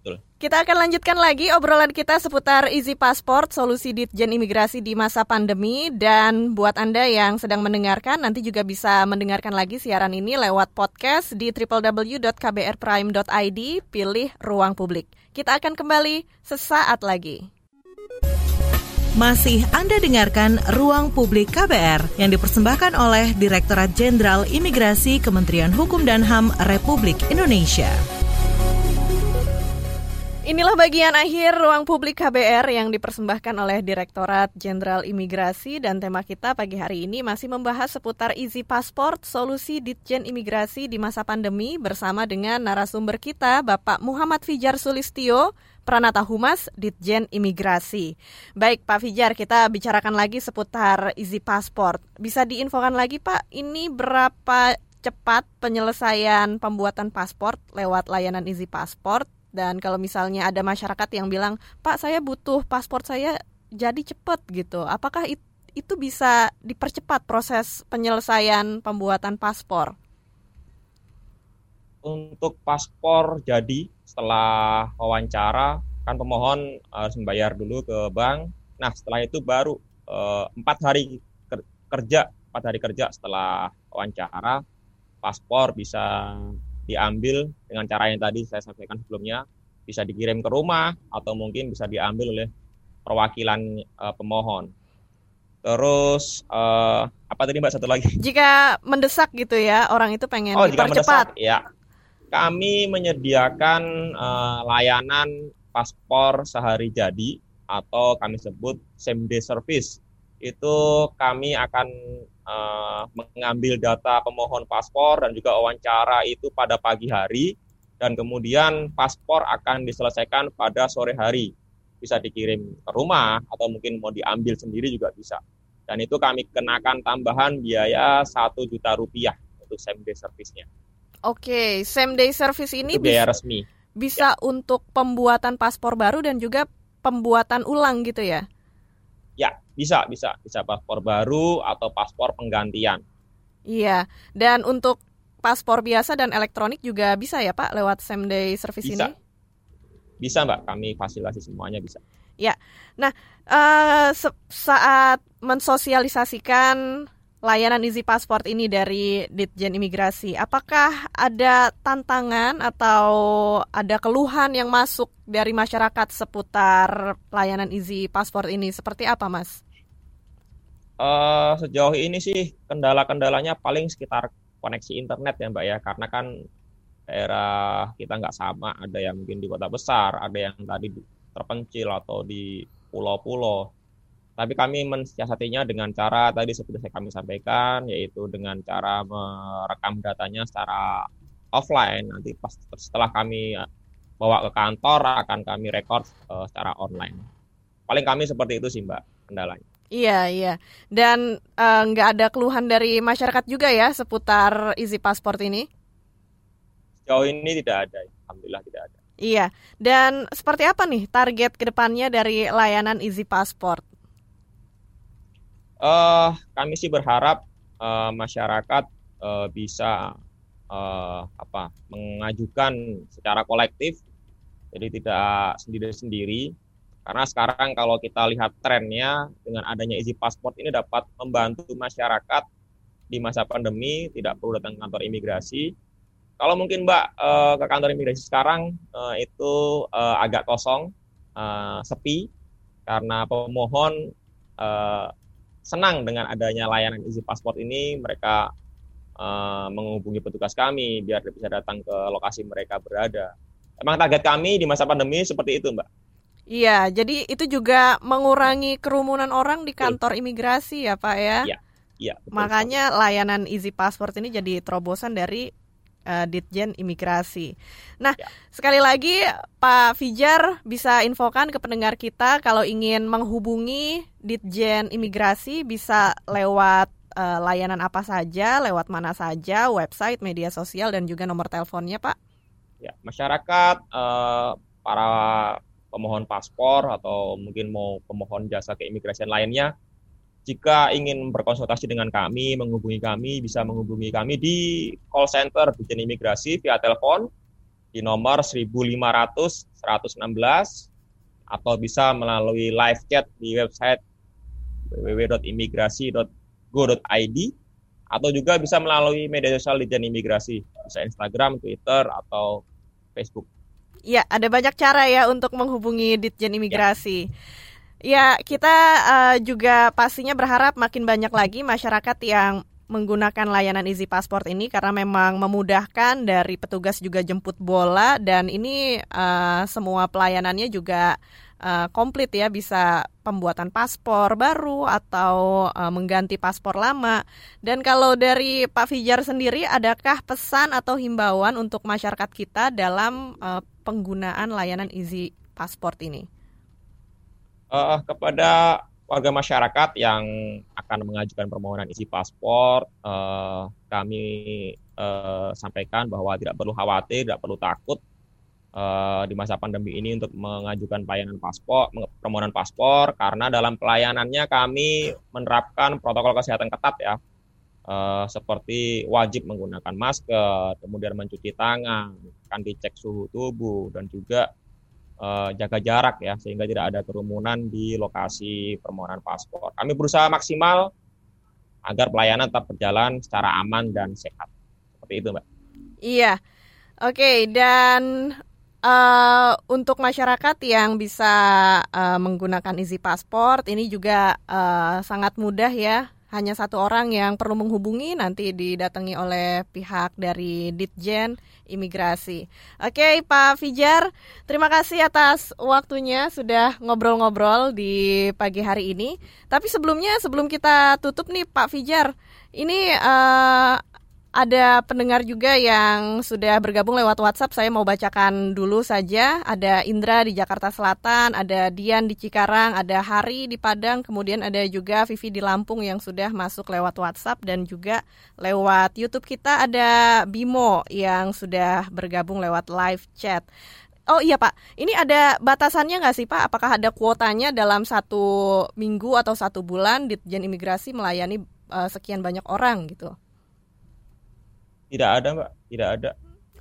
betul. Kita akan lanjutkan lagi obrolan kita seputar Easy Passport, solusi Ditjen Imigrasi di masa pandemi. Dan buat Anda yang sedang mendengarkan, nanti juga bisa mendengarkan lagi siaran ini lewat podcast di www.kbrprime.id, pilih ruang publik. Kita akan kembali sesaat lagi. Masih Anda dengarkan Ruang Publik KBR yang dipersembahkan oleh Direktorat Jenderal Imigrasi Kementerian Hukum dan HAM Republik Indonesia. Inilah bagian akhir ruang publik KBR yang dipersembahkan oleh Direktorat Jenderal Imigrasi dan tema kita pagi hari ini masih membahas seputar Easy Passport, solusi Ditjen Imigrasi di masa pandemi bersama dengan narasumber kita Bapak Muhammad Fijar Sulistio, Pranata Humas Ditjen Imigrasi. Baik Pak Fijar, kita bicarakan lagi seputar Easy Passport. Bisa diinfokan lagi Pak, ini berapa cepat penyelesaian pembuatan paspor lewat layanan Easy Passport? Dan kalau misalnya ada masyarakat yang bilang, Pak saya butuh paspor saya jadi cepat gitu, apakah itu bisa dipercepat proses penyelesaian pembuatan paspor? Untuk paspor jadi setelah wawancara kan pemohon harus membayar dulu ke bank. Nah setelah itu baru eh, empat hari kerja empat hari kerja setelah wawancara paspor bisa diambil dengan cara yang tadi saya sampaikan sebelumnya bisa dikirim ke rumah atau mungkin bisa diambil oleh perwakilan uh, pemohon. Terus uh, apa tadi Mbak satu lagi? [LAUGHS] Jika mendesak gitu ya, orang itu pengen oh, jika mendesak, ya kami menyediakan uh, layanan paspor sehari jadi atau kami sebut same day service. Itu kami akan uh, mengambil data pemohon paspor dan juga wawancara itu pada pagi hari dan kemudian paspor akan diselesaikan pada sore hari. Bisa dikirim ke rumah atau mungkin mau diambil sendiri juga bisa. Dan itu kami kenakan tambahan biaya satu juta rupiah untuk same day service-nya. Oke, same day service ini Itu biaya bisa, resmi. Bisa ya. untuk pembuatan paspor baru dan juga pembuatan ulang gitu ya? Ya, bisa, bisa, bisa paspor baru atau paspor penggantian. Iya, dan untuk paspor biasa dan elektronik juga bisa ya Pak lewat same day service bisa. ini? Bisa Mbak, kami fasilitasi semuanya bisa. Ya, nah uh, saat mensosialisasikan layanan Easy Passport ini dari Ditjen Imigrasi, apakah ada tantangan atau ada keluhan yang masuk dari masyarakat seputar layanan Easy Passport ini? Seperti apa, Mas? Uh, sejauh ini sih kendala-kendalanya paling sekitar koneksi internet ya Mbak ya, karena kan daerah kita nggak sama, ada yang mungkin di kota besar, ada yang tadi terpencil atau di pulau-pulau tapi kami mensiasatinya dengan cara tadi seperti saya kami sampaikan, yaitu dengan cara merekam datanya secara offline. Nanti pas setelah kami bawa ke kantor akan kami record uh, secara online. Paling kami seperti itu sih mbak kendalanya. Iya iya. Dan uh, nggak ada keluhan dari masyarakat juga ya seputar Easy Passport ini? Sejauh ini tidak ada, alhamdulillah tidak ada. Iya. Dan seperti apa nih target ke depannya dari layanan Easy Passport? Uh, kami sih berharap uh, masyarakat uh, bisa uh, apa mengajukan secara kolektif, jadi tidak sendiri-sendiri. Karena sekarang kalau kita lihat trennya dengan adanya Easy Passport ini dapat membantu masyarakat di masa pandemi tidak perlu datang ke kantor imigrasi. Kalau mungkin Mbak uh, ke kantor imigrasi sekarang uh, itu uh, agak kosong, sepi karena pemohon uh, senang dengan adanya layanan Easy Passport ini mereka uh, menghubungi petugas kami biar bisa datang ke lokasi mereka berada. Emang target kami di masa pandemi seperti itu, Mbak. Iya, jadi itu juga mengurangi kerumunan orang di kantor imigrasi ya, Pak ya. Iya. Iya, Makanya layanan Easy Passport ini jadi terobosan dari uh, Ditjen Imigrasi. Nah, ya. sekali lagi Pak Fijar bisa infokan ke pendengar kita kalau ingin menghubungi Ditjen Imigrasi bisa lewat uh, layanan apa saja, lewat mana saja, website, media sosial dan juga nomor teleponnya, Pak. Ya, masyarakat uh, para pemohon paspor atau mungkin mau pemohon jasa keimigrasian lainnya jika ingin berkonsultasi dengan kami, menghubungi kami, bisa menghubungi kami di call center Dijen Imigrasi via telepon di nomor 1500 116 atau bisa melalui live chat di website www.imigrasi.go.id atau juga bisa melalui media sosial Dijen Imigrasi, bisa Instagram, Twitter, atau Facebook. Ya, ada banyak cara ya untuk menghubungi Ditjen Imigrasi. Ya. Ya, kita uh, juga pastinya berharap makin banyak lagi masyarakat yang menggunakan layanan Easy Passport ini karena memang memudahkan dari petugas juga jemput bola dan ini uh, semua pelayanannya juga uh, komplit ya bisa pembuatan paspor baru atau uh, mengganti paspor lama. Dan kalau dari Pak Fijar sendiri adakah pesan atau himbauan untuk masyarakat kita dalam uh, penggunaan layanan Easy Passport ini? Uh, kepada warga masyarakat yang akan mengajukan permohonan isi paspor, uh, kami uh, sampaikan bahwa tidak perlu khawatir, tidak perlu takut uh, di masa pandemi ini untuk mengajukan pelayanan paspor, permohonan paspor, karena dalam pelayanannya kami menerapkan protokol kesehatan ketat ya, uh, seperti wajib menggunakan masker, kemudian mencuci tangan, akan dicek suhu tubuh, dan juga uh, jaga jarak ya sehingga tidak ada kerumunan di lokasi permohonan paspor. Kami berusaha maksimal agar pelayanan tetap berjalan secara aman dan sehat. Seperti itu, Mbak. Iya. Oke, okay, dan uh, untuk masyarakat yang bisa uh, menggunakan Easy Passport ini juga uh, sangat mudah ya hanya satu orang yang perlu menghubungi nanti didatangi oleh pihak dari Ditjen Imigrasi. Oke, Pak Fijar, terima kasih atas waktunya sudah ngobrol-ngobrol di pagi hari ini. Tapi sebelumnya, sebelum kita tutup nih, Pak Fijar, ini uh, ada pendengar juga yang sudah bergabung lewat WhatsApp. Saya mau bacakan dulu saja. Ada Indra di Jakarta Selatan, ada Dian di Cikarang, ada Hari di Padang, kemudian ada juga Vivi di Lampung yang sudah masuk lewat WhatsApp dan juga lewat YouTube kita ada Bimo yang sudah bergabung lewat live chat. Oh iya Pak, ini ada batasannya nggak sih Pak? Apakah ada kuotanya dalam satu minggu atau satu bulan Ditjen Imigrasi melayani uh, sekian banyak orang gitu? Tidak ada Mbak, tidak ada.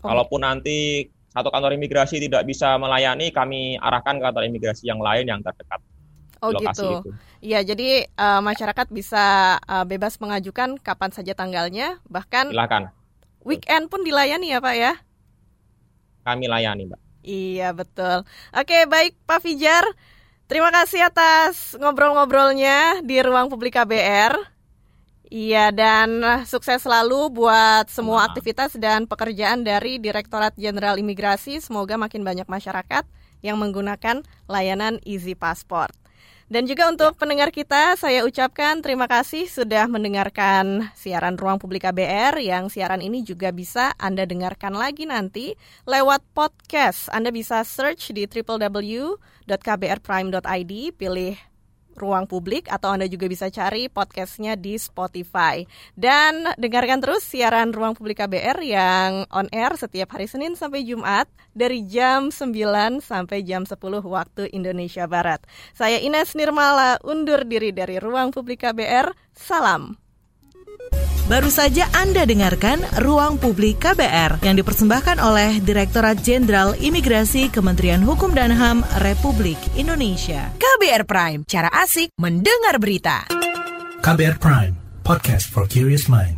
Oh. Kalaupun nanti satu kantor imigrasi tidak bisa melayani, kami arahkan ke kantor imigrasi yang lain yang terdekat. Oh gitu. Iya, jadi uh, masyarakat bisa uh, bebas mengajukan kapan saja tanggalnya, bahkan Silakan. weekend pun dilayani ya Pak ya? Kami layani Mbak. Iya betul. Oke baik Pak Fijar, terima kasih atas ngobrol-ngobrolnya di ruang publik KBR. Iya, dan sukses selalu buat semua nah. aktivitas dan pekerjaan dari Direktorat Jenderal Imigrasi. Semoga makin banyak masyarakat yang menggunakan layanan Easy Passport. Dan juga untuk ya. pendengar kita, saya ucapkan terima kasih sudah mendengarkan siaran Ruang Publik KBR yang siaran ini juga bisa Anda dengarkan lagi nanti lewat podcast. Anda bisa search di www.kbrprime.id, pilih ruang publik atau Anda juga bisa cari podcastnya di Spotify. Dan dengarkan terus siaran Ruang Publik KBR yang on air setiap hari Senin sampai Jumat dari jam 9 sampai jam 10 waktu Indonesia Barat. Saya Ines Nirmala undur diri dari Ruang Publik KBR. Salam. Baru saja Anda dengarkan Ruang Publik KBR yang dipersembahkan oleh Direktorat Jenderal Imigrasi Kementerian Hukum dan HAM Republik Indonesia. KBR Prime, cara asik mendengar berita. KBR Prime, podcast for curious mind.